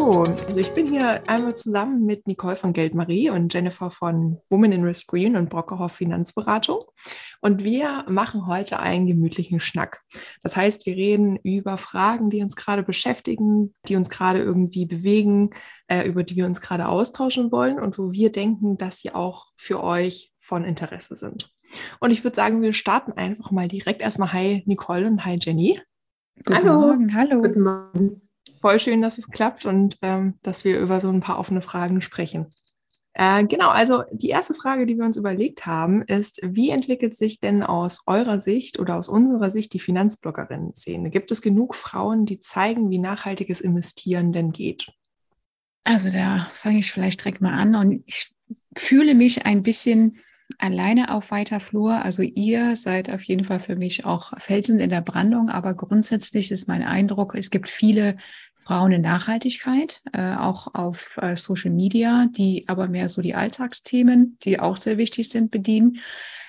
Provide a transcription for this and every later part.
Hallo, also ich bin hier einmal zusammen mit Nicole von Geldmarie und Jennifer von Women in Risk Green und Brockerhoff Finanzberatung. Und wir machen heute einen gemütlichen Schnack. Das heißt, wir reden über Fragen, die uns gerade beschäftigen, die uns gerade irgendwie bewegen, äh, über die wir uns gerade austauschen wollen und wo wir denken, dass sie auch für euch von Interesse sind. Und ich würde sagen, wir starten einfach mal direkt erstmal. Hi Nicole und hi Jenny. Guten hallo. Morgen, hallo. Guten Morgen voll schön, dass es klappt und ähm, dass wir über so ein paar offene Fragen sprechen. Äh, genau, also die erste Frage, die wir uns überlegt haben, ist, wie entwickelt sich denn aus eurer Sicht oder aus unserer Sicht die Finanzbloggerinnen-Szene? Gibt es genug Frauen, die zeigen, wie nachhaltiges Investieren denn geht? Also da fange ich vielleicht direkt mal an und ich fühle mich ein bisschen alleine auf weiter Flur. Also ihr seid auf jeden Fall für mich auch Felsen in der Brandung, aber grundsätzlich ist mein Eindruck, es gibt viele Frauen in Nachhaltigkeit, äh, auch auf äh, Social Media, die aber mehr so die Alltagsthemen, die auch sehr wichtig sind, bedienen.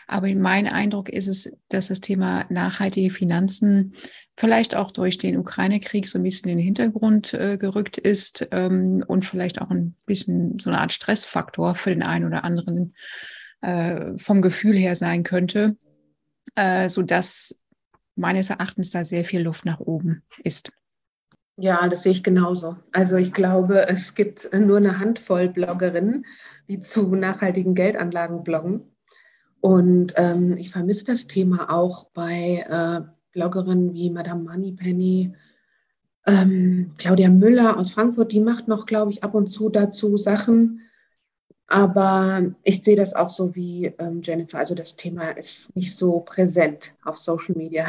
Aber mein Eindruck ist es, dass das Thema nachhaltige Finanzen vielleicht auch durch den Ukraine-Krieg so ein bisschen in den Hintergrund äh, gerückt ist ähm, und vielleicht auch ein bisschen so eine Art Stressfaktor für den einen oder anderen äh, vom Gefühl her sein könnte, äh, sodass meines Erachtens da sehr viel Luft nach oben ist. Ja, das sehe ich genauso. Also ich glaube, es gibt nur eine Handvoll Bloggerinnen, die zu nachhaltigen Geldanlagen bloggen. Und ähm, ich vermisse das Thema auch bei äh, Bloggerinnen wie Madame Moneypenny, ähm, Claudia Müller aus Frankfurt, die macht noch, glaube ich, ab und zu dazu Sachen. Aber ich sehe das auch so wie ähm, Jennifer. Also das Thema ist nicht so präsent auf Social Media.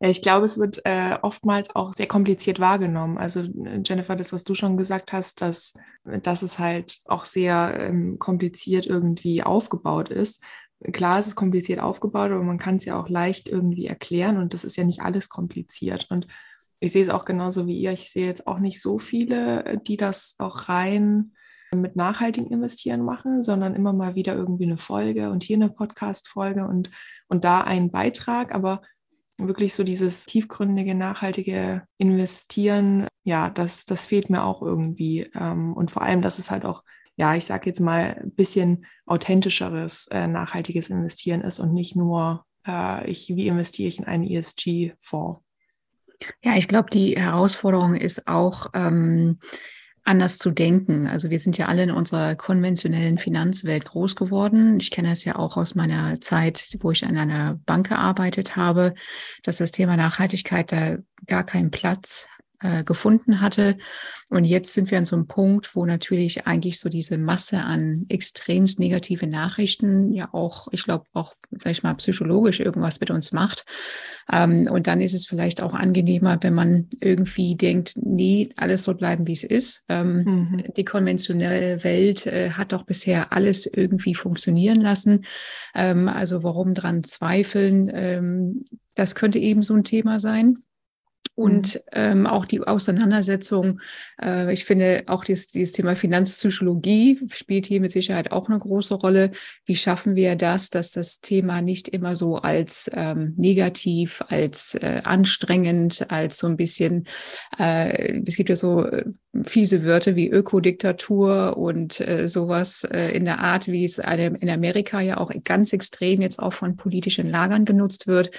Ich glaube, es wird äh, oftmals auch sehr kompliziert wahrgenommen. Also äh, Jennifer, das, was du schon gesagt hast, dass, dass es halt auch sehr ähm, kompliziert irgendwie aufgebaut ist. Klar, es ist kompliziert aufgebaut, aber man kann es ja auch leicht irgendwie erklären und das ist ja nicht alles kompliziert. Und ich sehe es auch genauso wie ihr. Ich sehe jetzt auch nicht so viele, äh, die das auch rein mit nachhaltigem Investieren machen, sondern immer mal wieder irgendwie eine Folge und hier eine Podcast-Folge und, und da einen Beitrag. Aber wirklich so dieses tiefgründige, nachhaltige Investieren, ja, das, das fehlt mir auch irgendwie. Ähm, und vor allem, dass es halt auch, ja, ich sage jetzt mal, ein bisschen authentischeres, äh, nachhaltiges Investieren ist und nicht nur, äh, ich, wie investiere ich in einen ESG-Fonds. Ja, ich glaube, die Herausforderung ist auch, ähm, anders zu denken. Also wir sind ja alle in unserer konventionellen Finanzwelt groß geworden. Ich kenne es ja auch aus meiner Zeit, wo ich an einer Bank gearbeitet habe, dass das Thema Nachhaltigkeit da gar keinen Platz äh, gefunden hatte. Und jetzt sind wir an so einem Punkt, wo natürlich eigentlich so diese Masse an extremst negative Nachrichten ja auch, ich glaube, auch, sag ich mal, psychologisch irgendwas mit uns macht. Ähm, und dann ist es vielleicht auch angenehmer, wenn man irgendwie denkt, nee, alles soll bleiben, wie es ist. Ähm, mhm. Die konventionelle Welt äh, hat doch bisher alles irgendwie funktionieren lassen. Ähm, also warum dran zweifeln? Ähm, das könnte eben so ein Thema sein. Und mhm. ähm, auch die Auseinandersetzung, äh, ich finde auch dieses, dieses Thema Finanzpsychologie spielt hier mit Sicherheit auch eine große Rolle. Wie schaffen wir das, dass das Thema nicht immer so als ähm, negativ, als äh, anstrengend, als so ein bisschen, äh, es gibt ja so äh, fiese Wörter wie Ökodiktatur und äh, sowas äh, in der Art, wie es in Amerika ja auch ganz extrem jetzt auch von politischen Lagern genutzt wird,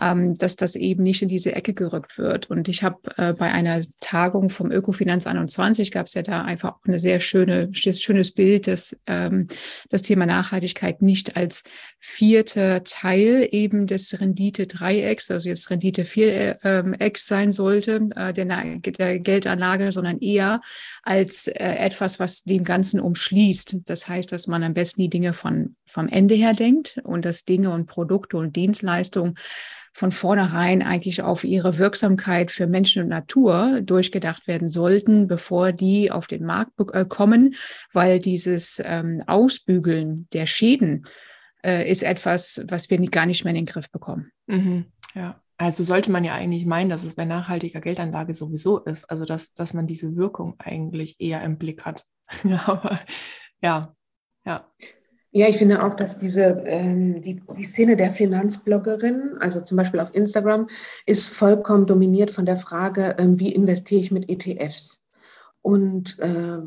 ähm, dass das eben nicht in diese Ecke gerückt wird. Und ich habe äh, bei einer Tagung vom Ökofinanz 21 gab es ja da einfach auch eine sehr schöne, schönes Bild, dass ähm, das Thema Nachhaltigkeit nicht als vierter Teil eben des Rendite-Dreiecks, also jetzt Rendite 4 ähm, sein sollte, äh, der, der Geldanlage, sondern eher als äh, etwas, was dem Ganzen umschließt. Das heißt, dass man am besten die Dinge von, vom Ende her denkt und dass Dinge und Produkte und Dienstleistungen von vornherein eigentlich auf ihre Wirksamkeit für Menschen und Natur durchgedacht werden sollten, bevor die auf den Markt äh, kommen, weil dieses ähm, Ausbügeln der Schäden äh, ist etwas, was wir gar nicht mehr in den Griff bekommen. Mhm, ja. Also sollte man ja eigentlich meinen, dass es bei nachhaltiger Geldanlage sowieso ist. Also dass, dass man diese Wirkung eigentlich eher im Blick hat. ja, aber ja, ja. Ja, ich finde auch, dass diese ähm, die, die Szene der Finanzbloggerin, also zum Beispiel auf Instagram, ist vollkommen dominiert von der Frage, ähm, wie investiere ich mit ETFs. Und äh,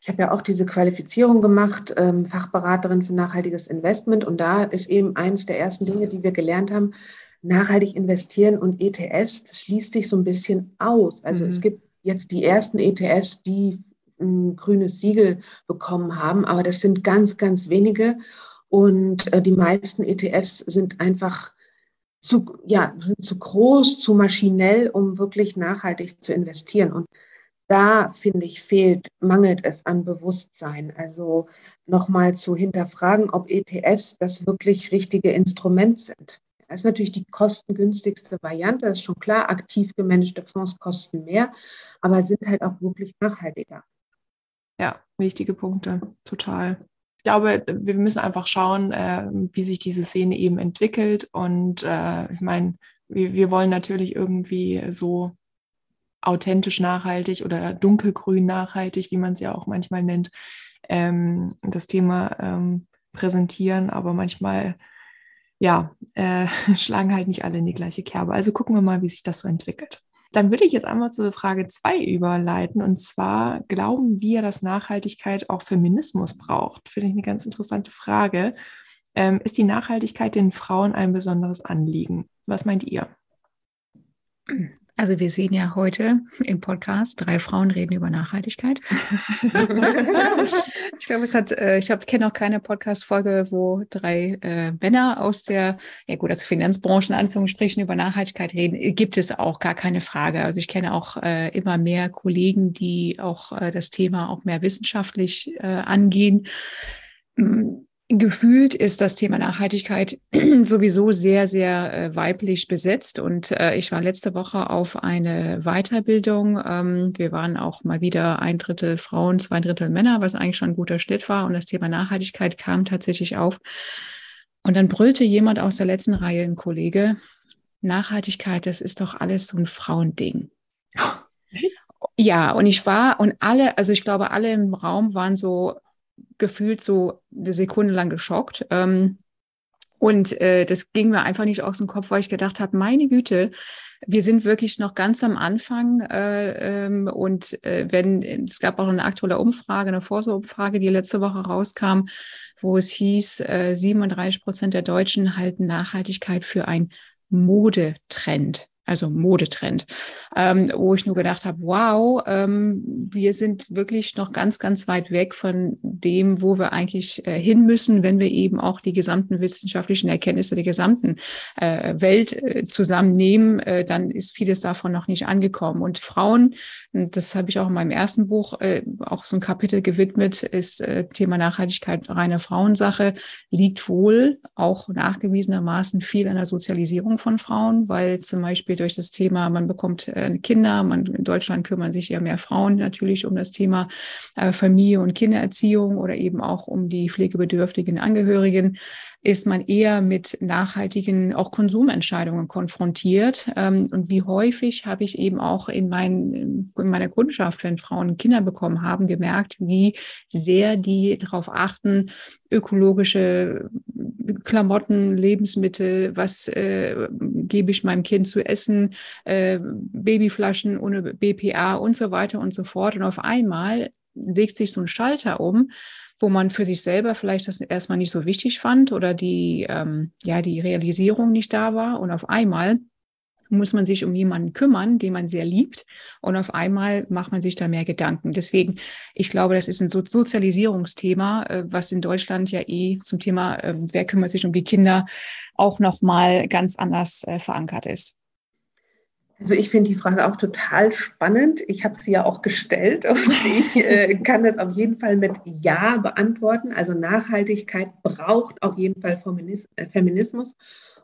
ich habe ja auch diese Qualifizierung gemacht, ähm, Fachberaterin für nachhaltiges Investment. Und da ist eben eines der ersten Dinge, die wir gelernt haben, nachhaltig investieren und ETFs, schließt sich so ein bisschen aus. Also mhm. es gibt jetzt die ersten ETFs, die ein grünes Siegel bekommen haben, aber das sind ganz, ganz wenige. Und äh, die meisten ETFs sind einfach zu, ja, sind zu groß, zu maschinell, um wirklich nachhaltig zu investieren. Und da finde ich, fehlt, mangelt es an Bewusstsein. Also nochmal zu hinterfragen, ob ETFs das wirklich richtige Instrument sind. Das ist natürlich die kostengünstigste Variante, das ist schon klar. Aktiv gemanagte Fonds kosten mehr, aber sind halt auch wirklich nachhaltiger. Ja, wichtige Punkte, total. Ich glaube, wir müssen einfach schauen, äh, wie sich diese Szene eben entwickelt. Und äh, ich meine, wir, wir wollen natürlich irgendwie so authentisch nachhaltig oder dunkelgrün nachhaltig, wie man es ja auch manchmal nennt, ähm, das Thema ähm, präsentieren. Aber manchmal, ja, äh, schlagen halt nicht alle in die gleiche Kerbe. Also gucken wir mal, wie sich das so entwickelt. Dann würde ich jetzt einmal zur Frage zwei überleiten. Und zwar, glauben wir, dass Nachhaltigkeit auch Feminismus braucht? Finde ich eine ganz interessante Frage. Ähm, ist die Nachhaltigkeit den Frauen ein besonderes Anliegen? Was meint ihr? Also wir sehen ja heute im Podcast, drei Frauen reden über Nachhaltigkeit. ich glaube, es hat, äh, ich habe kenne auch keine Podcast-Folge, wo drei äh, Männer aus der, ja gut, also Finanzbranche in Anführungsstrichen über Nachhaltigkeit reden. Gibt es auch gar keine Frage. Also ich kenne auch äh, immer mehr Kollegen, die auch äh, das Thema auch mehr wissenschaftlich äh, angehen hm, Gefühlt ist das Thema Nachhaltigkeit sowieso sehr, sehr äh, weiblich besetzt. Und äh, ich war letzte Woche auf eine Weiterbildung. Ähm, wir waren auch mal wieder ein Drittel Frauen, zwei Drittel Männer, was eigentlich schon ein guter Schnitt war. Und das Thema Nachhaltigkeit kam tatsächlich auf. Und dann brüllte jemand aus der letzten Reihe, ein Kollege, Nachhaltigkeit, das ist doch alles so ein Frauending. Ja, und ich war, und alle, also ich glaube, alle im Raum waren so, gefühlt so eine Sekunde lang geschockt. Ähm, und äh, das ging mir einfach nicht aus dem Kopf, weil ich gedacht habe, meine Güte, wir sind wirklich noch ganz am Anfang. Äh, ähm, und äh, wenn es gab auch eine aktuelle Umfrage, eine Vorsorgeumfrage, die letzte Woche rauskam, wo es hieß, äh, 37 Prozent der Deutschen halten Nachhaltigkeit für ein Modetrend also Modetrend, ähm, wo ich nur gedacht habe, wow, ähm, wir sind wirklich noch ganz, ganz weit weg von dem, wo wir eigentlich äh, hin müssen, wenn wir eben auch die gesamten wissenschaftlichen Erkenntnisse der gesamten äh, Welt äh, zusammennehmen, äh, dann ist vieles davon noch nicht angekommen. Und Frauen, das habe ich auch in meinem ersten Buch äh, auch so ein Kapitel gewidmet, ist äh, Thema Nachhaltigkeit reine Frauensache, liegt wohl auch nachgewiesenermaßen viel an der Sozialisierung von Frauen, weil zum Beispiel durch das Thema, man bekommt äh, Kinder, man, in Deutschland kümmern sich ja mehr Frauen natürlich um das Thema äh, Familie und Kindererziehung oder eben auch um die pflegebedürftigen Angehörigen ist man eher mit nachhaltigen auch Konsumentscheidungen konfrontiert. Ähm, und wie häufig habe ich eben auch in, mein, in meiner Kundschaft, wenn Frauen Kinder bekommen haben, gemerkt, wie sehr die darauf achten, ökologische Klamotten, Lebensmittel, was äh, gebe ich meinem Kind zu essen, äh, Babyflaschen ohne BPA und so weiter und so fort. Und auf einmal legt sich so ein Schalter um, wo man für sich selber vielleicht das erstmal nicht so wichtig fand oder die, ähm, ja, die Realisierung nicht da war. Und auf einmal muss man sich um jemanden kümmern, den man sehr liebt. Und auf einmal macht man sich da mehr Gedanken. Deswegen, ich glaube, das ist ein so Sozialisierungsthema, äh, was in Deutschland ja eh zum Thema, äh, wer kümmert sich um die Kinder, auch nochmal ganz anders äh, verankert ist. Also ich finde die Frage auch total spannend. Ich habe sie ja auch gestellt und ich äh, kann das auf jeden Fall mit Ja beantworten. Also Nachhaltigkeit braucht auf jeden Fall äh, Feminismus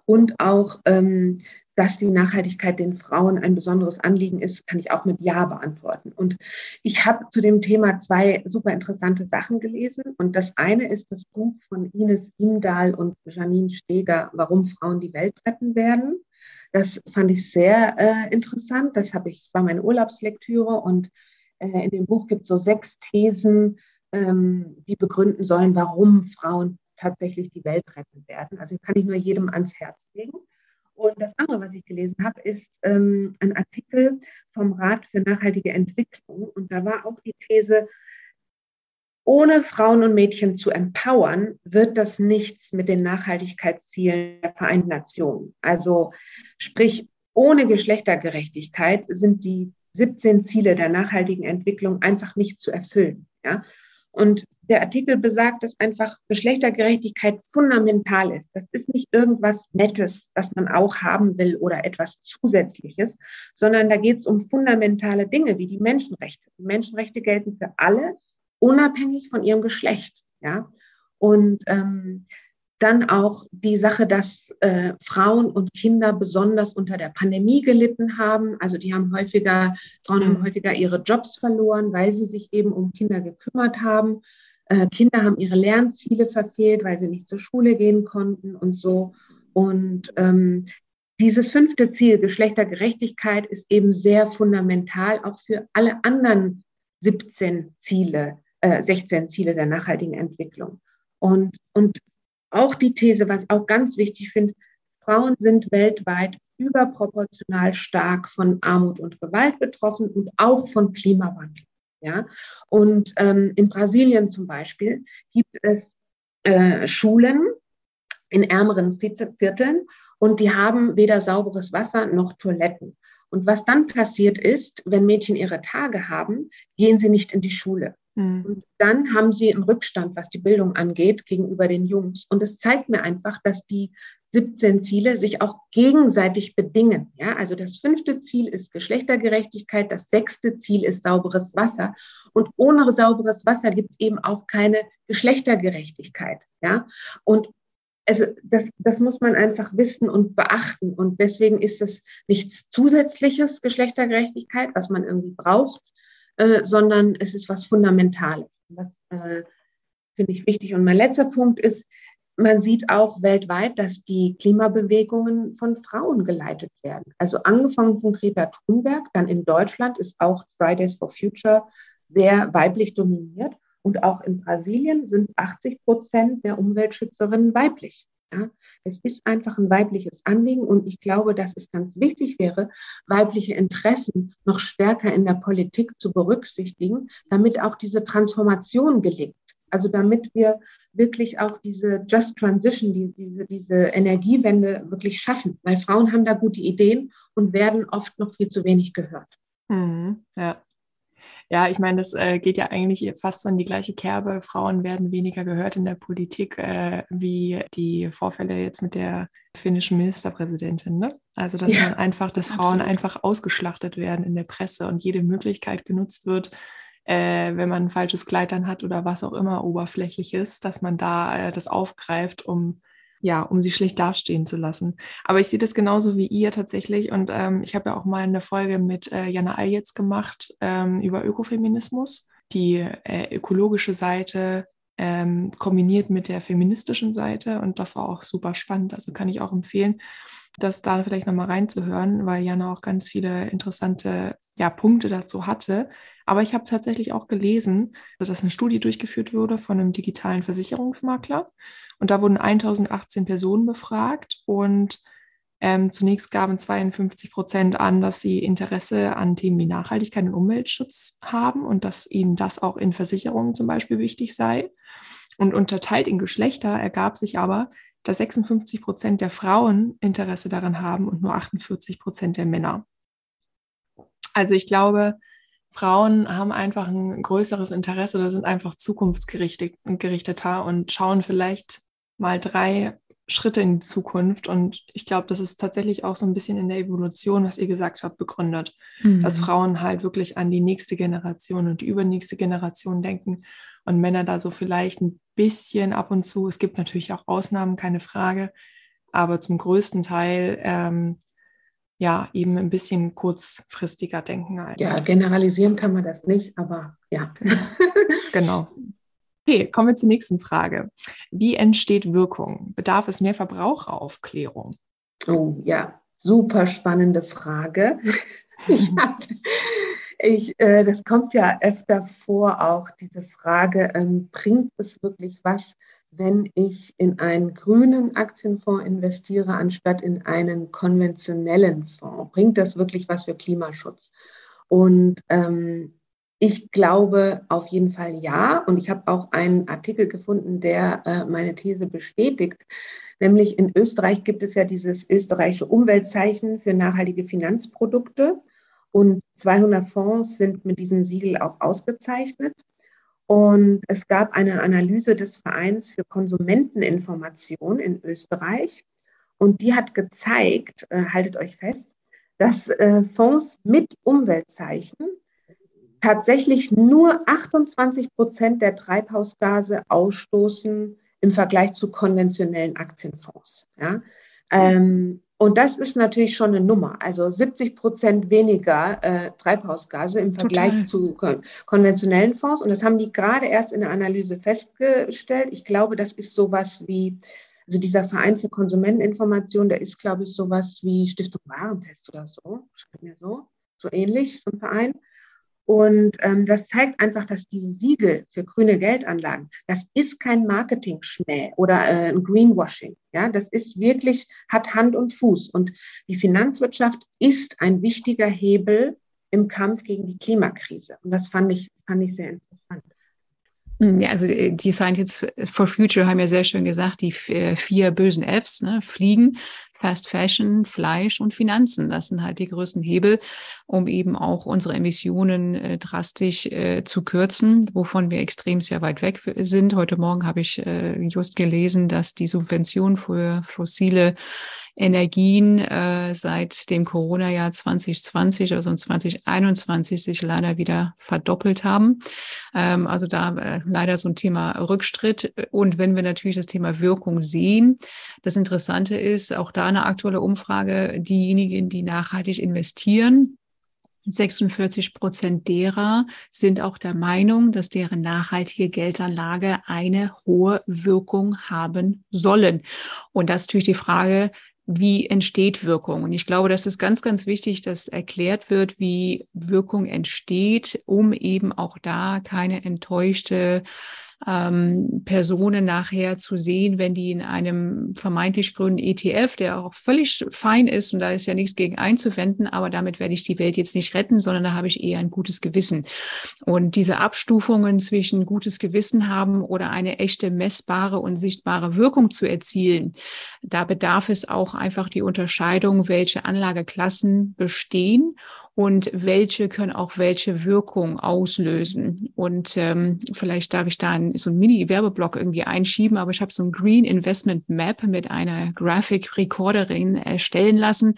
und auch, ähm, dass die Nachhaltigkeit den Frauen ein besonderes Anliegen ist, kann ich auch mit Ja beantworten. Und ich habe zu dem Thema zwei super interessante Sachen gelesen. Und das eine ist das Buch von Ines Imdahl und Janine Steger, Warum Frauen die Welt retten werden. Das fand ich sehr äh, interessant. Das habe ich, das war meine Urlaubslektüre und äh, in dem Buch gibt es so sechs Thesen, ähm, die begründen sollen, warum Frauen tatsächlich die Welt retten werden. Also kann ich nur jedem ans Herz legen. Und das andere, was ich gelesen habe, ist ähm, ein Artikel vom Rat für nachhaltige Entwicklung. Und da war auch die These, ohne Frauen und Mädchen zu empowern, wird das nichts mit den Nachhaltigkeitszielen der Vereinten Nationen. Also sprich, ohne Geschlechtergerechtigkeit sind die 17 Ziele der nachhaltigen Entwicklung einfach nicht zu erfüllen. Ja? Und der Artikel besagt, dass einfach Geschlechtergerechtigkeit fundamental ist. Das ist nicht irgendwas Nettes, was man auch haben will oder etwas Zusätzliches, sondern da geht es um fundamentale Dinge wie die Menschenrechte. Die Menschenrechte gelten für alle, unabhängig von ihrem Geschlecht. Ja? Und ähm, dann auch die Sache, dass äh, Frauen und Kinder besonders unter der Pandemie gelitten haben. Also die haben häufiger, Frauen haben mhm. häufiger ihre Jobs verloren, weil sie sich eben um Kinder gekümmert haben. Äh, Kinder haben ihre Lernziele verfehlt, weil sie nicht zur Schule gehen konnten und so. Und ähm, dieses fünfte Ziel, Geschlechtergerechtigkeit, ist eben sehr fundamental auch für alle anderen 17 Ziele, äh, 16 Ziele der nachhaltigen Entwicklung. Und, und auch die These, was ich auch ganz wichtig finde, Frauen sind weltweit überproportional stark von Armut und Gewalt betroffen und auch von Klimawandel. Ja? Und ähm, in Brasilien zum Beispiel gibt es äh, Schulen in ärmeren Vierteln und die haben weder sauberes Wasser noch Toiletten. Und was dann passiert ist, wenn Mädchen ihre Tage haben, gehen sie nicht in die Schule. Mhm. Und dann haben sie einen Rückstand, was die Bildung angeht, gegenüber den Jungs. Und es zeigt mir einfach, dass die 17 Ziele sich auch gegenseitig bedingen. Ja, also das fünfte Ziel ist Geschlechtergerechtigkeit, das sechste Ziel ist sauberes Wasser. Und ohne sauberes Wasser gibt es eben auch keine Geschlechtergerechtigkeit. Ja, und also das, das muss man einfach wissen und beachten. Und deswegen ist es nichts Zusätzliches, Geschlechtergerechtigkeit, was man irgendwie braucht, äh, sondern es ist was Fundamentales. Das äh, finde ich wichtig. Und mein letzter Punkt ist, man sieht auch weltweit, dass die Klimabewegungen von Frauen geleitet werden. Also angefangen von Greta Thunberg, dann in Deutschland ist auch Fridays for Future sehr weiblich dominiert. Und auch in Brasilien sind 80 Prozent der Umweltschützerinnen weiblich. Ja, es ist einfach ein weibliches Anliegen und ich glaube, dass es ganz wichtig wäre, weibliche Interessen noch stärker in der Politik zu berücksichtigen, damit auch diese Transformation gelingt. Also damit wir wirklich auch diese Just Transition, die, diese, diese Energiewende wirklich schaffen, weil Frauen haben da gute Ideen und werden oft noch viel zu wenig gehört. Mhm, ja. Ja, ich meine, das äh, geht ja eigentlich fast so in die gleiche Kerbe. Frauen werden weniger gehört in der Politik, äh, wie die Vorfälle jetzt mit der finnischen Ministerpräsidentin. Ne? Also, dass ja, man einfach, dass absolut. Frauen einfach ausgeschlachtet werden in der Presse und jede Möglichkeit genutzt wird, äh, wenn man ein falsches Kleid dann hat oder was auch immer oberflächlich ist, dass man da äh, das aufgreift, um ja, um sie schlecht dastehen zu lassen. Aber ich sehe das genauso wie ihr tatsächlich. Und ähm, ich habe ja auch mal eine Folge mit äh, Jana Ay jetzt gemacht ähm, über Ökofeminismus, die äh, ökologische Seite ähm, kombiniert mit der feministischen Seite. Und das war auch super spannend. Also kann ich auch empfehlen, das da vielleicht nochmal reinzuhören, weil Jana auch ganz viele interessante ja, Punkte dazu hatte. Aber ich habe tatsächlich auch gelesen, dass eine Studie durchgeführt wurde von einem digitalen Versicherungsmakler. Und da wurden 1018 Personen befragt und ähm, zunächst gaben 52 Prozent an, dass sie Interesse an Themen wie Nachhaltigkeit und Umweltschutz haben und dass ihnen das auch in Versicherungen zum Beispiel wichtig sei. Und unterteilt in Geschlechter ergab sich aber, dass 56 Prozent der Frauen Interesse daran haben und nur 48 Prozent der Männer. Also ich glaube, Frauen haben einfach ein größeres Interesse oder sind einfach zukunftsgerichteter und schauen vielleicht mal drei Schritte in die Zukunft. Und ich glaube, das ist tatsächlich auch so ein bisschen in der Evolution, was ihr gesagt habt, begründet, mhm. dass Frauen halt wirklich an die nächste Generation und die übernächste Generation denken und Männer da so vielleicht ein bisschen ab und zu, es gibt natürlich auch Ausnahmen, keine Frage, aber zum größten Teil ähm, ja eben ein bisschen kurzfristiger denken. Halt. Ja, generalisieren kann man das nicht, aber ja. Genau. genau. Okay, kommen wir zur nächsten Frage. Wie entsteht Wirkung? Bedarf es mehr Verbraucheraufklärung? Oh ja, super spannende Frage. ich, äh, das kommt ja öfter vor, auch diese Frage, ähm, bringt es wirklich was, wenn ich in einen grünen Aktienfonds investiere, anstatt in einen konventionellen Fonds? Bringt das wirklich was für Klimaschutz? Und ähm, ich glaube auf jeden Fall ja. Und ich habe auch einen Artikel gefunden, der äh, meine These bestätigt. Nämlich in Österreich gibt es ja dieses österreichische Umweltzeichen für nachhaltige Finanzprodukte. Und 200 Fonds sind mit diesem Siegel auch ausgezeichnet. Und es gab eine Analyse des Vereins für Konsumenteninformation in Österreich. Und die hat gezeigt, äh, haltet euch fest, dass äh, Fonds mit Umweltzeichen tatsächlich nur 28 Prozent der Treibhausgase ausstoßen im Vergleich zu konventionellen Aktienfonds. Ja? Ähm, und das ist natürlich schon eine Nummer. Also 70 Prozent weniger äh, Treibhausgase im Vergleich Total. zu kon konventionellen Fonds. Und das haben die gerade erst in der Analyse festgestellt. Ich glaube, das ist sowas wie, also dieser Verein für Konsumenteninformation, der ist, glaube ich, sowas wie Stiftung Warentest oder so. Schreibt mir so, so ähnlich, so ein Verein. Und ähm, das zeigt einfach, dass diese Siegel für grüne Geldanlagen, das ist kein Marketing-Schmäh oder äh, ein Greenwashing. Ja, das ist wirklich, hat Hand und Fuß. Und die Finanzwirtschaft ist ein wichtiger Hebel im Kampf gegen die Klimakrise. Und das fand ich, fand ich sehr interessant. Hm, ja, also äh, die Scientists for Future haben ja sehr schön gesagt, die äh, vier bösen Fs, ne, Fliegen, Fast Fashion, Fleisch und Finanzen. Das sind halt die größten Hebel, um eben auch unsere Emissionen äh, drastisch äh, zu kürzen, wovon wir extrem sehr weit weg sind. Heute Morgen habe ich äh, just gelesen, dass die Subvention für fossile Energien äh, seit dem Corona-Jahr 2020, also 2021, sich leider wieder verdoppelt haben. Ähm, also da äh, leider so ein Thema Rückschritt. Und wenn wir natürlich das Thema Wirkung sehen, das Interessante ist, auch da eine aktuelle Umfrage, diejenigen, die nachhaltig investieren, 46 Prozent derer sind auch der Meinung, dass deren nachhaltige Geldanlage eine hohe Wirkung haben sollen. Und das ist natürlich die Frage, wie entsteht Wirkung? Und ich glaube, das ist ganz, ganz wichtig, dass erklärt wird, wie Wirkung entsteht, um eben auch da keine enttäuschte ähm, Personen nachher zu sehen, wenn die in einem vermeintlich grünen ETF, der auch völlig fein ist und da ist ja nichts gegen einzuwenden, aber damit werde ich die Welt jetzt nicht retten, sondern da habe ich eher ein gutes Gewissen. Und diese Abstufungen zwischen gutes Gewissen haben oder eine echte messbare und sichtbare Wirkung zu erzielen, da bedarf es auch einfach die Unterscheidung, welche Anlageklassen bestehen und welche können auch welche Wirkung auslösen. Und ähm, vielleicht darf ich da ein, so ein Mini-Werbeblock irgendwie einschieben, aber ich habe so ein Green Investment Map mit einer Graphic Recorderin erstellen lassen,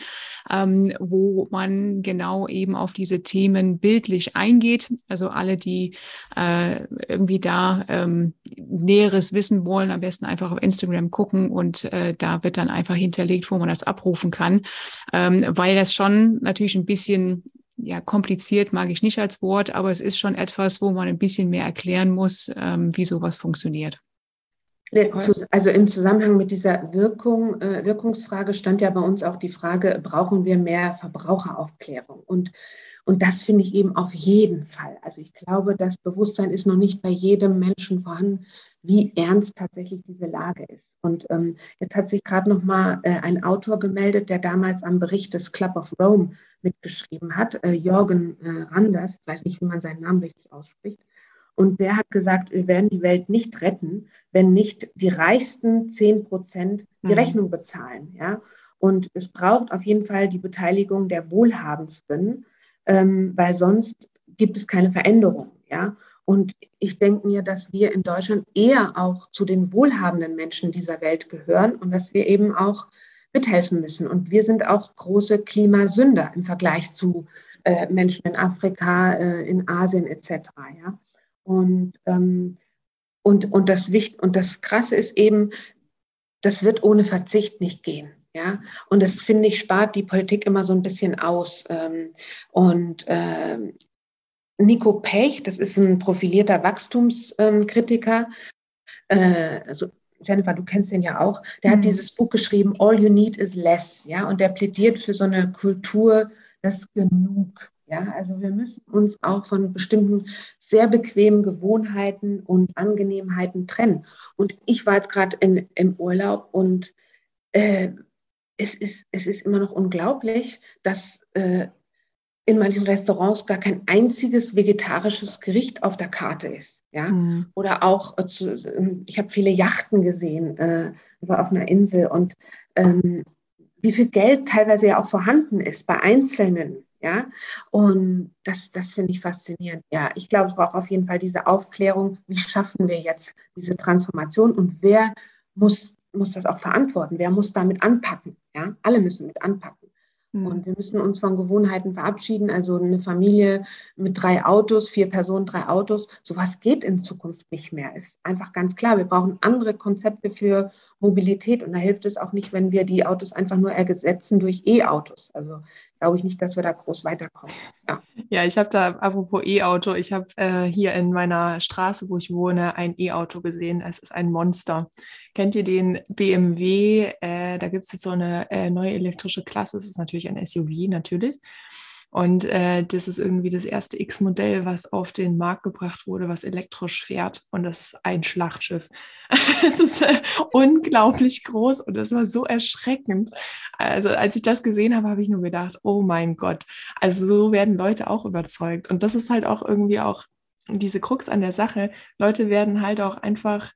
ähm, wo man genau eben auf diese Themen bildlich eingeht. Also alle, die äh, irgendwie da ähm, Näheres wissen wollen, am besten einfach auf Instagram gucken und äh, da wird dann einfach hinterlegt, wo man das abrufen kann, ähm, weil das schon natürlich ein bisschen ja, kompliziert mag ich nicht als Wort, aber es ist schon etwas, wo man ein bisschen mehr erklären muss, ähm, wie sowas funktioniert. Also im Zusammenhang mit dieser Wirkung, äh, Wirkungsfrage stand ja bei uns auch die Frage, brauchen wir mehr Verbraucheraufklärung? Und, und das finde ich eben auf jeden Fall. Also ich glaube, das Bewusstsein ist noch nicht bei jedem Menschen vorhanden, wie ernst tatsächlich diese Lage ist. Und ähm, jetzt hat sich gerade noch mal äh, ein Autor gemeldet, der damals am Bericht des Club of Rome mitgeschrieben hat, äh, Jorgen äh, Randers, ich weiß nicht, wie man seinen Namen richtig ausspricht. Und der hat gesagt, wir werden die Welt nicht retten, wenn nicht die reichsten 10 Prozent die mhm. Rechnung bezahlen. Ja? Und es braucht auf jeden Fall die Beteiligung der Wohlhabendsten, ähm, weil sonst gibt es keine Veränderung. Ja? Und ich denke mir, dass wir in Deutschland eher auch zu den wohlhabenden Menschen dieser Welt gehören und dass wir eben auch mithelfen müssen. Und wir sind auch große Klimasünder im Vergleich zu äh, Menschen in Afrika, äh, in Asien etc. Ja? Und, ähm, und, und, das Wicht und das Krasse ist eben, das wird ohne Verzicht nicht gehen. Ja, und das finde ich, spart die Politik immer so ein bisschen aus. Ähm, und ähm, Nico Pech, das ist ein profilierter Wachstumskritiker, äh, also Jennifer, du kennst den ja auch, der mhm. hat dieses Buch geschrieben, All You Need is Less, ja, und der plädiert für so eine Kultur des Genug, Ja, also wir müssen uns auch von bestimmten sehr bequemen Gewohnheiten und Angenehmheiten trennen. Und ich war jetzt gerade im Urlaub und äh, es, ist, es ist immer noch unglaublich, dass äh, in manchen Restaurants gar kein einziges vegetarisches Gericht auf der Karte ist. Ja? Mhm. Oder auch, äh, zu, ich habe viele Yachten gesehen, äh, war auf einer Insel und ähm, wie viel Geld teilweise ja auch vorhanden ist bei Einzelnen ja, und das, das finde ich faszinierend. Ja, ich glaube, es braucht auf jeden Fall diese Aufklärung, wie schaffen wir jetzt diese Transformation und wer muss, muss das auch verantworten, wer muss damit anpacken. Ja, alle müssen mit anpacken. Mhm. Und wir müssen uns von Gewohnheiten verabschieden. Also eine Familie mit drei Autos, vier Personen, drei Autos, sowas geht in Zukunft nicht mehr. Ist einfach ganz klar. Wir brauchen andere Konzepte für Mobilität und da hilft es auch nicht, wenn wir die Autos einfach nur ersetzen durch E-Autos. Also glaube ich nicht, dass wir da groß weiterkommen. Ja, ja ich habe da, apropos E-Auto, ich habe äh, hier in meiner Straße, wo ich wohne, ein E-Auto gesehen. Es ist ein Monster. Kennt ihr den BMW? Äh, da gibt es jetzt so eine äh, neue elektrische Klasse. Es ist natürlich ein SUV, natürlich. Und äh, das ist irgendwie das erste X-Modell, was auf den Markt gebracht wurde, was elektrisch fährt. Und das ist ein Schlachtschiff. Es ist äh, unglaublich groß und das war so erschreckend. Also als ich das gesehen habe, habe ich nur gedacht, oh mein Gott. Also so werden Leute auch überzeugt. Und das ist halt auch irgendwie auch diese Krux an der Sache. Leute werden halt auch einfach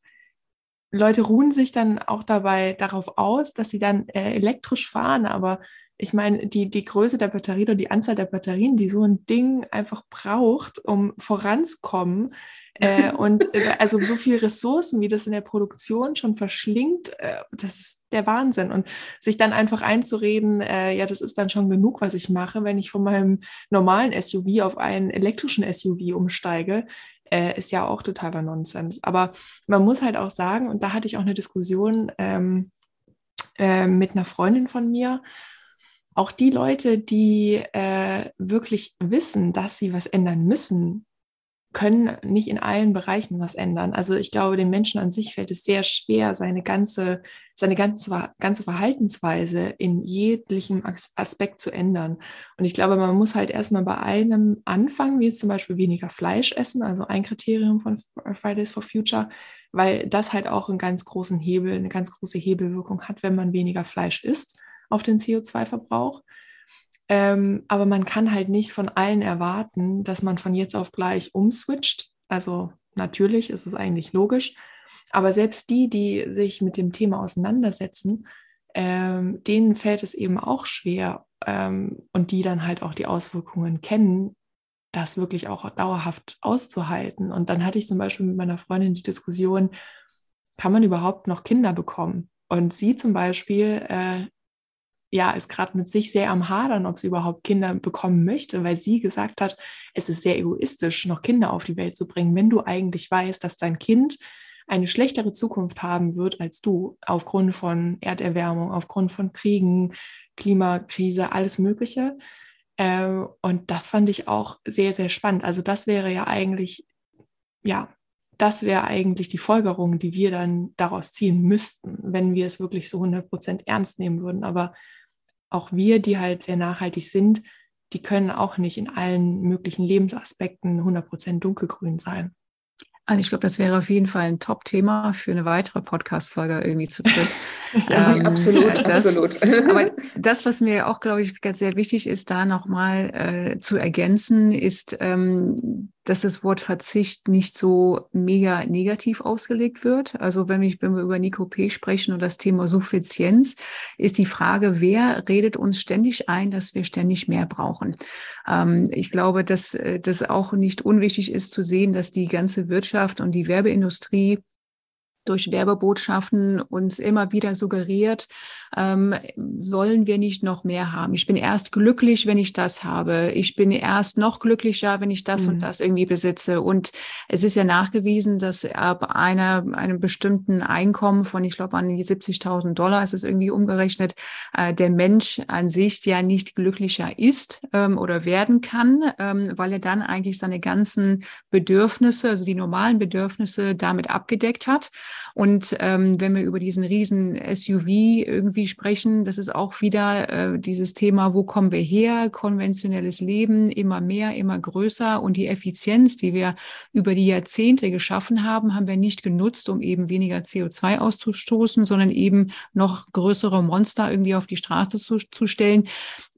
Leute ruhen sich dann auch dabei darauf aus, dass sie dann äh, elektrisch fahren, aber ich meine, die, die Größe der Batterie und die Anzahl der Batterien, die so ein Ding einfach braucht, um voranzukommen, äh, und äh, also so viele Ressourcen, wie das in der Produktion schon verschlingt, äh, das ist der Wahnsinn. Und sich dann einfach einzureden, äh, ja, das ist dann schon genug, was ich mache, wenn ich von meinem normalen SUV auf einen elektrischen SUV umsteige, äh, ist ja auch totaler Nonsens. Aber man muss halt auch sagen, und da hatte ich auch eine Diskussion ähm, äh, mit einer Freundin von mir, auch die Leute, die äh, wirklich wissen, dass sie was ändern müssen, können nicht in allen Bereichen was ändern. Also ich glaube, dem Menschen an sich fällt es sehr schwer, seine ganze, seine ganze, ganze Verhaltensweise in jeglichem Aspekt zu ändern. Und ich glaube, man muss halt erstmal bei einem anfangen, wie jetzt zum Beispiel weniger Fleisch essen, also ein Kriterium von Fridays for Future, weil das halt auch einen ganz großen Hebel, eine ganz große Hebelwirkung hat, wenn man weniger Fleisch isst auf den CO2-Verbrauch. Ähm, aber man kann halt nicht von allen erwarten, dass man von jetzt auf gleich umswitcht. Also natürlich ist es eigentlich logisch. Aber selbst die, die sich mit dem Thema auseinandersetzen, ähm, denen fällt es eben auch schwer ähm, und die dann halt auch die Auswirkungen kennen, das wirklich auch dauerhaft auszuhalten. Und dann hatte ich zum Beispiel mit meiner Freundin die Diskussion, kann man überhaupt noch Kinder bekommen? Und sie zum Beispiel äh, ja, ist gerade mit sich sehr am Hadern, ob sie überhaupt Kinder bekommen möchte, weil sie gesagt hat, es ist sehr egoistisch, noch Kinder auf die Welt zu bringen, wenn du eigentlich weißt, dass dein Kind eine schlechtere Zukunft haben wird als du, aufgrund von Erderwärmung, aufgrund von Kriegen, Klimakrise, alles Mögliche. Äh, und das fand ich auch sehr, sehr spannend. Also das wäre ja eigentlich, ja, das wäre eigentlich die Folgerung, die wir dann daraus ziehen müssten, wenn wir es wirklich so 100 Prozent ernst nehmen würden. Aber auch wir, die halt sehr nachhaltig sind, die können auch nicht in allen möglichen Lebensaspekten 100% dunkelgrün sein. Also ich glaube, das wäre auf jeden Fall ein Top-Thema für eine weitere Podcast-Folge irgendwie zu dritt. ja, ähm, absolut, das, absolut. aber das, was mir auch, glaube ich, ganz sehr wichtig ist, da nochmal äh, zu ergänzen, ist, ähm, dass das Wort Verzicht nicht so mega negativ ausgelegt wird. Also wenn, ich, wenn wir über Nico P. sprechen und das Thema Suffizienz, ist die Frage, wer redet uns ständig ein, dass wir ständig mehr brauchen. Ähm, ich glaube, dass äh, das auch nicht unwichtig ist zu sehen, dass die ganze Wirtschaft und die Werbeindustrie durch Werbebotschaften uns immer wieder suggeriert, ähm, sollen wir nicht noch mehr haben. Ich bin erst glücklich, wenn ich das habe. Ich bin erst noch glücklicher, wenn ich das mhm. und das irgendwie besitze. Und es ist ja nachgewiesen, dass ab einer, einem bestimmten Einkommen von, ich glaube, an die 70.000 Dollar ist es irgendwie umgerechnet, äh, der Mensch an sich ja nicht glücklicher ist ähm, oder werden kann, ähm, weil er dann eigentlich seine ganzen Bedürfnisse, also die normalen Bedürfnisse damit abgedeckt hat. Und ähm, wenn wir über diesen riesen SUV irgendwie sprechen, das ist auch wieder äh, dieses Thema, wo kommen wir her? Konventionelles Leben, immer mehr, immer größer und die Effizienz, die wir über die Jahrzehnte geschaffen haben, haben wir nicht genutzt, um eben weniger CO2 auszustoßen, sondern eben noch größere Monster irgendwie auf die Straße zu, zu stellen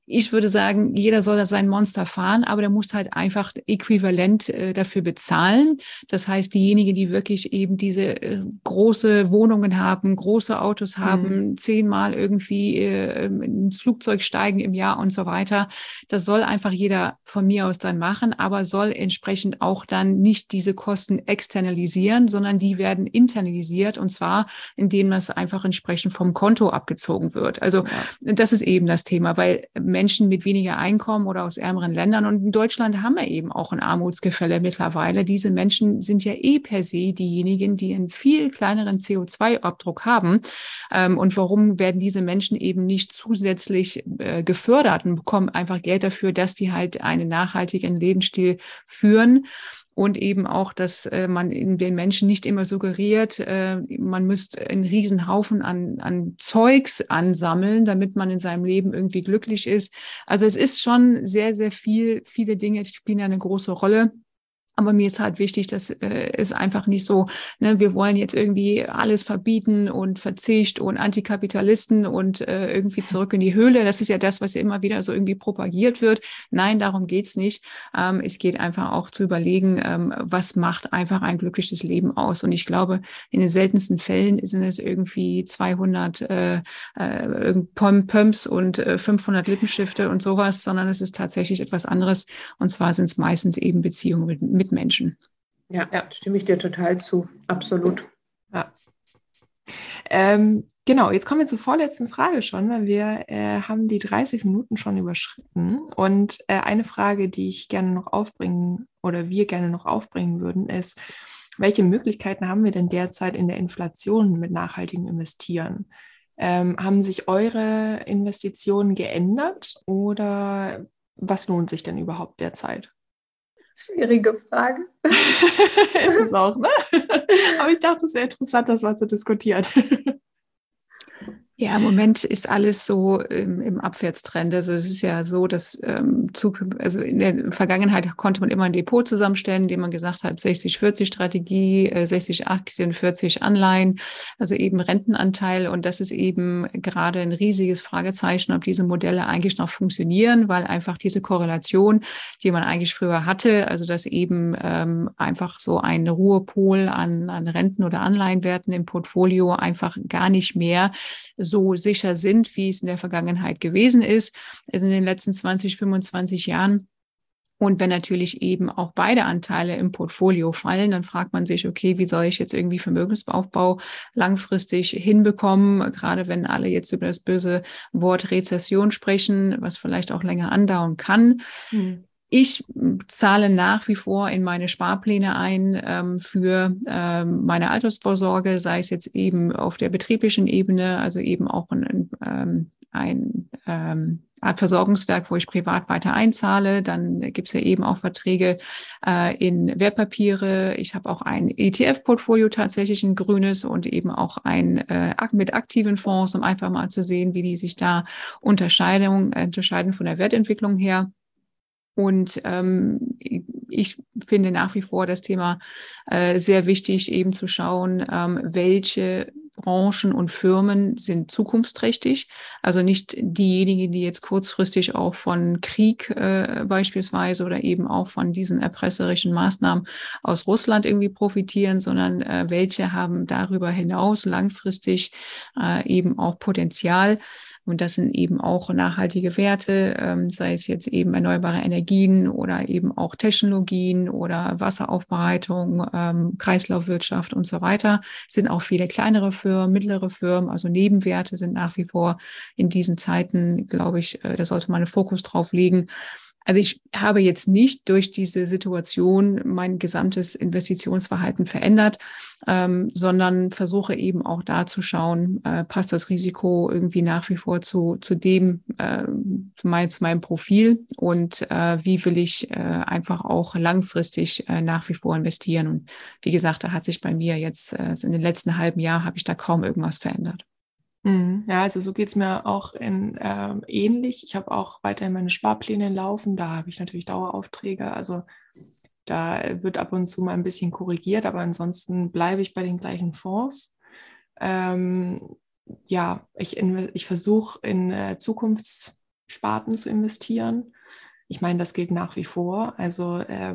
ich würde sagen, jeder soll sein Monster fahren, aber der muss halt einfach äquivalent äh, dafür bezahlen. Das heißt, diejenigen, die wirklich eben diese äh, große Wohnungen haben, große Autos haben, mhm. zehnmal irgendwie äh, ins Flugzeug steigen im Jahr und so weiter, das soll einfach jeder von mir aus dann machen, aber soll entsprechend auch dann nicht diese Kosten externalisieren, sondern die werden internalisiert und zwar, indem das einfach entsprechend vom Konto abgezogen wird. Also ja. das ist eben das Thema, weil Menschen mit weniger Einkommen oder aus ärmeren Ländern. Und in Deutschland haben wir eben auch ein Armutsgefälle mittlerweile. Diese Menschen sind ja eh per se diejenigen, die einen viel kleineren CO2-Abdruck haben. Ähm, und warum werden diese Menschen eben nicht zusätzlich äh, gefördert und bekommen einfach Geld dafür, dass die halt einen nachhaltigen Lebensstil führen? Und eben auch, dass äh, man den Menschen nicht immer suggeriert, äh, man müsste einen riesen Haufen an, an Zeugs ansammeln, damit man in seinem Leben irgendwie glücklich ist. Also es ist schon sehr, sehr viel, viele Dinge spielen ja eine große Rolle. Aber mir ist halt wichtig, dass äh, es einfach nicht so, ne, wir wollen jetzt irgendwie alles verbieten und Verzicht und Antikapitalisten und äh, irgendwie zurück in die Höhle. Das ist ja das, was ja immer wieder so irgendwie propagiert wird. Nein, darum geht's nicht. Ähm, es geht einfach auch zu überlegen, ähm, was macht einfach ein glückliches Leben aus. Und ich glaube, in den seltensten Fällen sind es irgendwie 200 äh, äh, Pumps und äh, 500 Lippenstifte und sowas, sondern es ist tatsächlich etwas anderes. Und zwar sind es meistens eben Beziehungen mit, mit Mitmenschen. Ja, ja, stimme ich dir total zu. Absolut. Ja. Ähm, genau, jetzt kommen wir zur vorletzten Frage schon, weil wir äh, haben die 30 Minuten schon überschritten. Und äh, eine Frage, die ich gerne noch aufbringen oder wir gerne noch aufbringen würden, ist, welche Möglichkeiten haben wir denn derzeit in der Inflation mit nachhaltigem Investieren? Ähm, haben sich eure Investitionen geändert oder was lohnt sich denn überhaupt derzeit? Schwierige Frage. ist es auch, ne? Aber ich dachte, es wäre interessant, das mal zu diskutieren. Ja, im Moment ist alles so im, im Abwärtstrend. Also es ist ja so, dass ähm, Zukunft, also in der Vergangenheit konnte man immer ein Depot zusammenstellen, indem man gesagt hat, 60-40 Strategie, äh, 60 Aktien, 40 Anleihen, also eben Rentenanteil. Und das ist eben gerade ein riesiges Fragezeichen, ob diese Modelle eigentlich noch funktionieren, weil einfach diese Korrelation, die man eigentlich früher hatte, also dass eben ähm, einfach so ein Ruhepol an, an Renten oder Anleihenwerten im Portfolio einfach gar nicht mehr so sicher sind, wie es in der Vergangenheit gewesen ist, also in den letzten 20, 25 Jahren. Und wenn natürlich eben auch beide Anteile im Portfolio fallen, dann fragt man sich, okay, wie soll ich jetzt irgendwie Vermögensaufbau langfristig hinbekommen, gerade wenn alle jetzt über das böse Wort Rezession sprechen, was vielleicht auch länger andauern kann. Hm. Ich zahle nach wie vor in meine Sparpläne ein ähm, für ähm, meine Altersvorsorge, sei es jetzt eben auf der betrieblichen Ebene, also eben auch ein, ähm, ein ähm, Art Versorgungswerk, wo ich privat weiter einzahle. Dann gibt es ja eben auch Verträge äh, in Wertpapiere. Ich habe auch ein ETF-Portfolio tatsächlich, ein grünes und eben auch ein äh, mit aktiven Fonds, um einfach mal zu sehen, wie die sich da unterscheiden, unterscheiden von der Wertentwicklung her. Und ähm, ich finde nach wie vor das Thema äh, sehr wichtig, eben zu schauen, ähm, welche Branchen und Firmen sind zukunftsträchtig. Also nicht diejenigen, die jetzt kurzfristig auch von Krieg äh, beispielsweise oder eben auch von diesen erpresserischen Maßnahmen aus Russland irgendwie profitieren, sondern äh, welche haben darüber hinaus langfristig äh, eben auch Potenzial. Und das sind eben auch nachhaltige Werte, ähm, sei es jetzt eben erneuerbare Energien oder eben auch Technologien oder Wasseraufbereitung, ähm, Kreislaufwirtschaft und so weiter. Es sind auch viele kleinere Firmen, mittlere Firmen, also Nebenwerte sind nach wie vor in diesen Zeiten, glaube ich, äh, da sollte man einen Fokus drauf legen. Also ich habe jetzt nicht durch diese Situation mein gesamtes Investitionsverhalten verändert, ähm, sondern versuche eben auch da zu schauen, äh, passt das Risiko irgendwie nach wie vor zu, zu dem, äh, mein, zu meinem Profil und äh, wie will ich äh, einfach auch langfristig äh, nach wie vor investieren. Und wie gesagt, da hat sich bei mir jetzt äh, in den letzten halben Jahr habe ich da kaum irgendwas verändert. Mhm. Ja, also so geht es mir auch in, ähm, ähnlich. Ich habe auch weiterhin meine Sparpläne laufen. Da habe ich natürlich Daueraufträge. Also da wird ab und zu mal ein bisschen korrigiert, aber ansonsten bleibe ich bei den gleichen Fonds. Ähm, ja, ich, ich versuche in äh, Zukunftssparten zu investieren. Ich meine, das gilt nach wie vor. Also äh,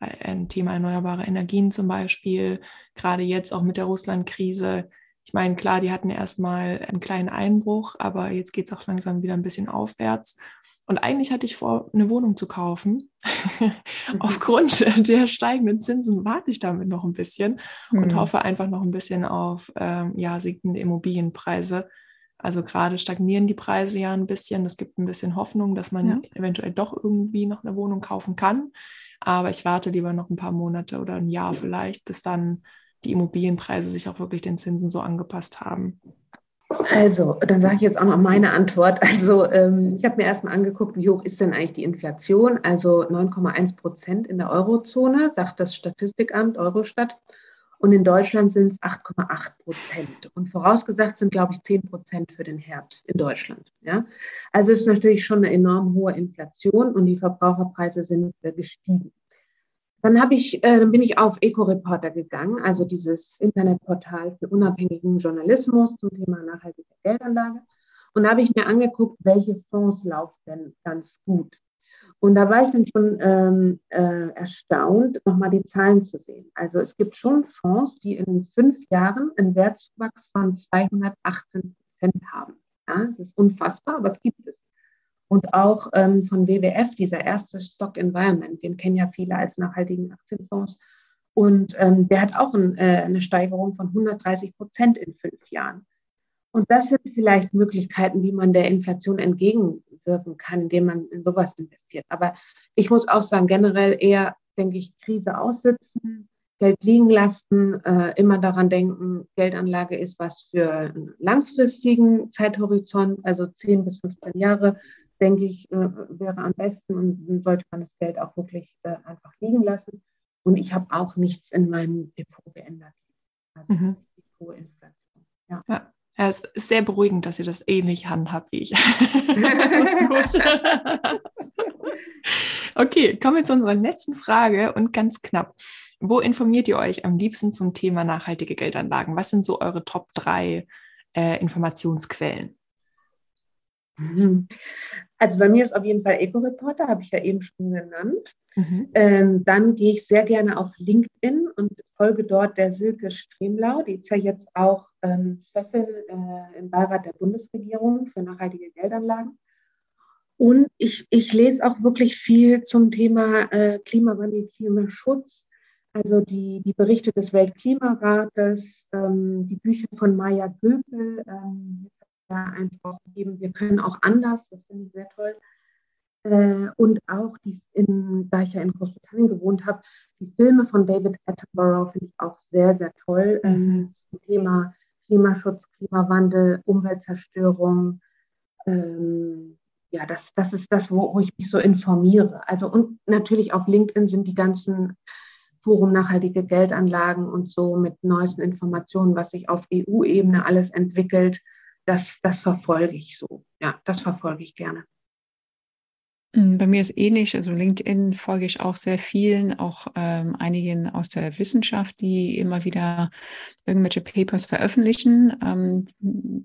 ein Thema erneuerbare Energien zum Beispiel, gerade jetzt auch mit der Russland-Krise ich meine, klar, die hatten erstmal einen kleinen Einbruch, aber jetzt geht es auch langsam wieder ein bisschen aufwärts. Und eigentlich hatte ich vor, eine Wohnung zu kaufen. Mhm. Aufgrund der steigenden Zinsen warte ich damit noch ein bisschen mhm. und hoffe einfach noch ein bisschen auf ähm, ja, sinkende Immobilienpreise. Also gerade stagnieren die Preise ja ein bisschen. Es gibt ein bisschen Hoffnung, dass man ja. eventuell doch irgendwie noch eine Wohnung kaufen kann. Aber ich warte lieber noch ein paar Monate oder ein Jahr vielleicht, bis dann die Immobilienpreise sich auch wirklich den Zinsen so angepasst haben? Also, dann sage ich jetzt auch noch meine Antwort. Also, ähm, ich habe mir erstmal angeguckt, wie hoch ist denn eigentlich die Inflation? Also 9,1 Prozent in der Eurozone, sagt das Statistikamt Eurostat. Und in Deutschland sind es 8,8 Prozent. Und vorausgesagt sind, glaube ich, 10 Prozent für den Herbst in Deutschland. Ja? Also ist natürlich schon eine enorm hohe Inflation und die Verbraucherpreise sind gestiegen. Dann habe ich, äh, bin ich auf Eco-Reporter gegangen, also dieses Internetportal für unabhängigen Journalismus zum Thema nachhaltige Geldanlage. Und da habe ich mir angeguckt, welche Fonds laufen denn ganz gut. Und da war ich dann schon ähm, äh, erstaunt, nochmal die Zahlen zu sehen. Also es gibt schon Fonds, die in fünf Jahren einen Wertzuwachs von 218 Prozent haben. Ja, das ist unfassbar, aber es gibt es. Und auch ähm, von WWF, dieser erste Stock Environment, den kennen ja viele als nachhaltigen Aktienfonds. Und ähm, der hat auch ein, äh, eine Steigerung von 130 Prozent in fünf Jahren. Und das sind vielleicht Möglichkeiten, wie man der Inflation entgegenwirken kann, indem man in sowas investiert. Aber ich muss auch sagen, generell eher, denke ich, Krise aussitzen, Geld liegen lassen, äh, immer daran denken, Geldanlage ist was für einen langfristigen Zeithorizont, also 10 bis 15 Jahre, denke ich, äh, wäre am besten und sollte man das Geld auch wirklich äh, einfach liegen lassen. Und ich habe auch nichts in meinem Depot geändert. Also mhm. Depotinflation. Ja. ja. Ja, es ist sehr beruhigend, dass ihr das ähnlich handhabt wie ich. okay, kommen wir zu unserer letzten Frage und ganz knapp. Wo informiert ihr euch am liebsten zum Thema nachhaltige Geldanlagen? Was sind so eure Top 3 äh, Informationsquellen? Also bei mir ist auf jeden Fall Eco-Reporter, habe ich ja eben schon genannt. Mhm. Ähm, dann gehe ich sehr gerne auf LinkedIn und folge dort der Silke Stremlau. Die ist ja jetzt auch ähm, Chefin äh, im Beirat der Bundesregierung für nachhaltige Geldanlagen. Und ich, ich lese auch wirklich viel zum Thema äh, Klimawandel, Klimaschutz. Also die, die Berichte des Weltklimarates, ähm, die Bücher von Maya Göpel, ähm, eins rausgegeben. Wir können auch anders, das finde ich sehr toll. Äh, und auch, die in, da ich ja in Großbritannien gewohnt habe, die Filme von David Attenborough finde ich auch sehr, sehr toll ähm, mhm. zum Thema Klimaschutz, Klimawandel, Umweltzerstörung. Ähm, ja, das, das ist das, wo, wo ich mich so informiere. Also und natürlich auf LinkedIn sind die ganzen Forum nachhaltige Geldanlagen und so mit neuesten Informationen, was sich auf EU-Ebene alles entwickelt das, das verfolge ich so. Ja, das verfolge ich gerne. Mm, bei mir ist ähnlich, also LinkedIn folge ich auch sehr vielen, auch ähm, einigen aus der Wissenschaft, die immer wieder irgendwelche Papers veröffentlichen. Ähm,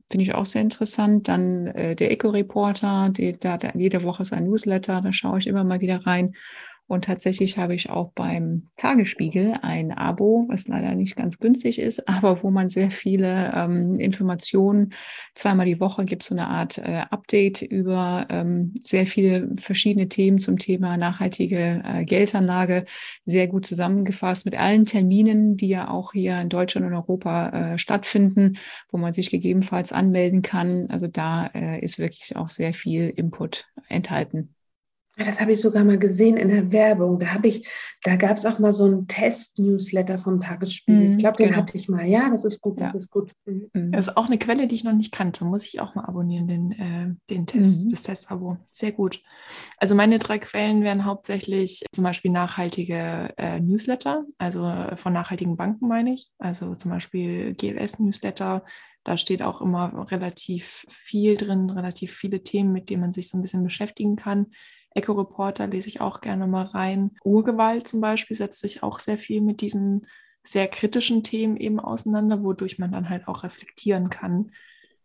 Finde ich auch sehr interessant. Dann äh, der Eco-Reporter, jede Woche ist ein Newsletter, da schaue ich immer mal wieder rein. Und tatsächlich habe ich auch beim Tagesspiegel ein Abo, was leider nicht ganz günstig ist, aber wo man sehr viele ähm, Informationen, zweimal die Woche gibt es so eine Art äh, Update über ähm, sehr viele verschiedene Themen zum Thema nachhaltige äh, Geldanlage, sehr gut zusammengefasst mit allen Terminen, die ja auch hier in Deutschland und Europa äh, stattfinden, wo man sich gegebenenfalls anmelden kann. Also da äh, ist wirklich auch sehr viel Input enthalten. Das habe ich sogar mal gesehen in der Werbung. Da habe ich, da gab es auch mal so einen Test-Newsletter vom Tagesspiegel. Mm, ich glaube, den genau. hatte ich mal. Ja, das ist gut, ja. das ist gut. Mhm. mhm. Das ist auch eine Quelle, die ich noch nicht kannte. Muss ich auch mal abonnieren, den, äh, den Test, mhm. das Testabo. Sehr gut. Also meine drei Quellen wären hauptsächlich zum Beispiel nachhaltige äh, Newsletter, also von nachhaltigen Banken meine ich. Also zum Beispiel GLS-Newsletter. Da steht auch immer relativ viel drin, relativ viele Themen, mit denen man sich so ein bisschen beschäftigen kann. Eco-Reporter lese ich auch gerne mal rein. Urgewalt zum Beispiel setzt sich auch sehr viel mit diesen sehr kritischen Themen eben auseinander, wodurch man dann halt auch reflektieren kann.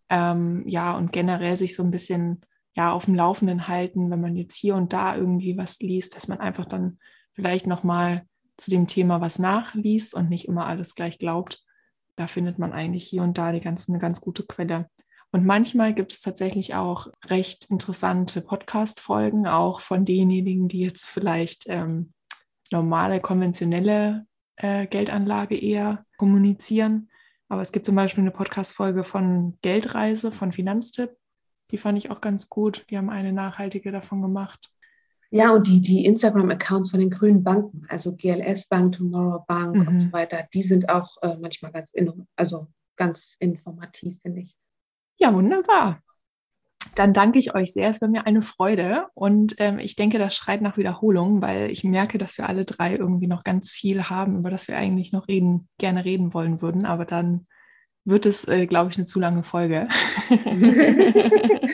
Ähm, ja, und generell sich so ein bisschen ja auf dem Laufenden halten, wenn man jetzt hier und da irgendwie was liest, dass man einfach dann vielleicht nochmal zu dem Thema was nachliest und nicht immer alles gleich glaubt. Da findet man eigentlich hier und da die ganze, eine ganz gute Quelle. Und manchmal gibt es tatsächlich auch recht interessante Podcast-Folgen, auch von denjenigen, die jetzt vielleicht ähm, normale, konventionelle äh, Geldanlage eher kommunizieren. Aber es gibt zum Beispiel eine Podcast-Folge von Geldreise von Finanztipp. Die fand ich auch ganz gut. Die haben eine nachhaltige davon gemacht. Ja, und die, die Instagram-Accounts von den grünen Banken, also GLS Bank, Tomorrow Bank mhm. und so weiter, die sind auch äh, manchmal ganz, also ganz informativ, finde ich. Ja, wunderbar. Dann danke ich euch sehr. Es war mir eine Freude. Und ähm, ich denke, das schreit nach Wiederholung, weil ich merke, dass wir alle drei irgendwie noch ganz viel haben, über das wir eigentlich noch reden, gerne reden wollen würden. Aber dann wird es, äh, glaube ich, eine zu lange Folge.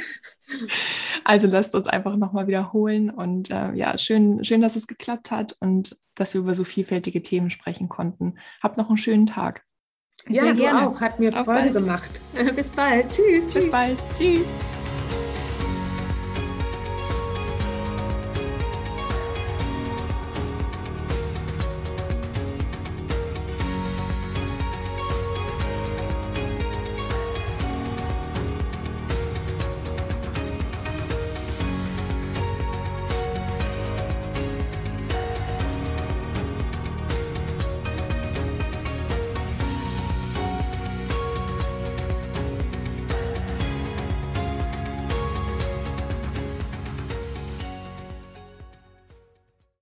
also lasst uns einfach nochmal wiederholen. Und äh, ja, schön, schön, dass es geklappt hat und dass wir über so vielfältige Themen sprechen konnten. Habt noch einen schönen Tag. Ja, Sehr du gerne. auch. Hat mir Freude gemacht. Bis bald. Tschüss. Bis tschüss. bald. Tschüss.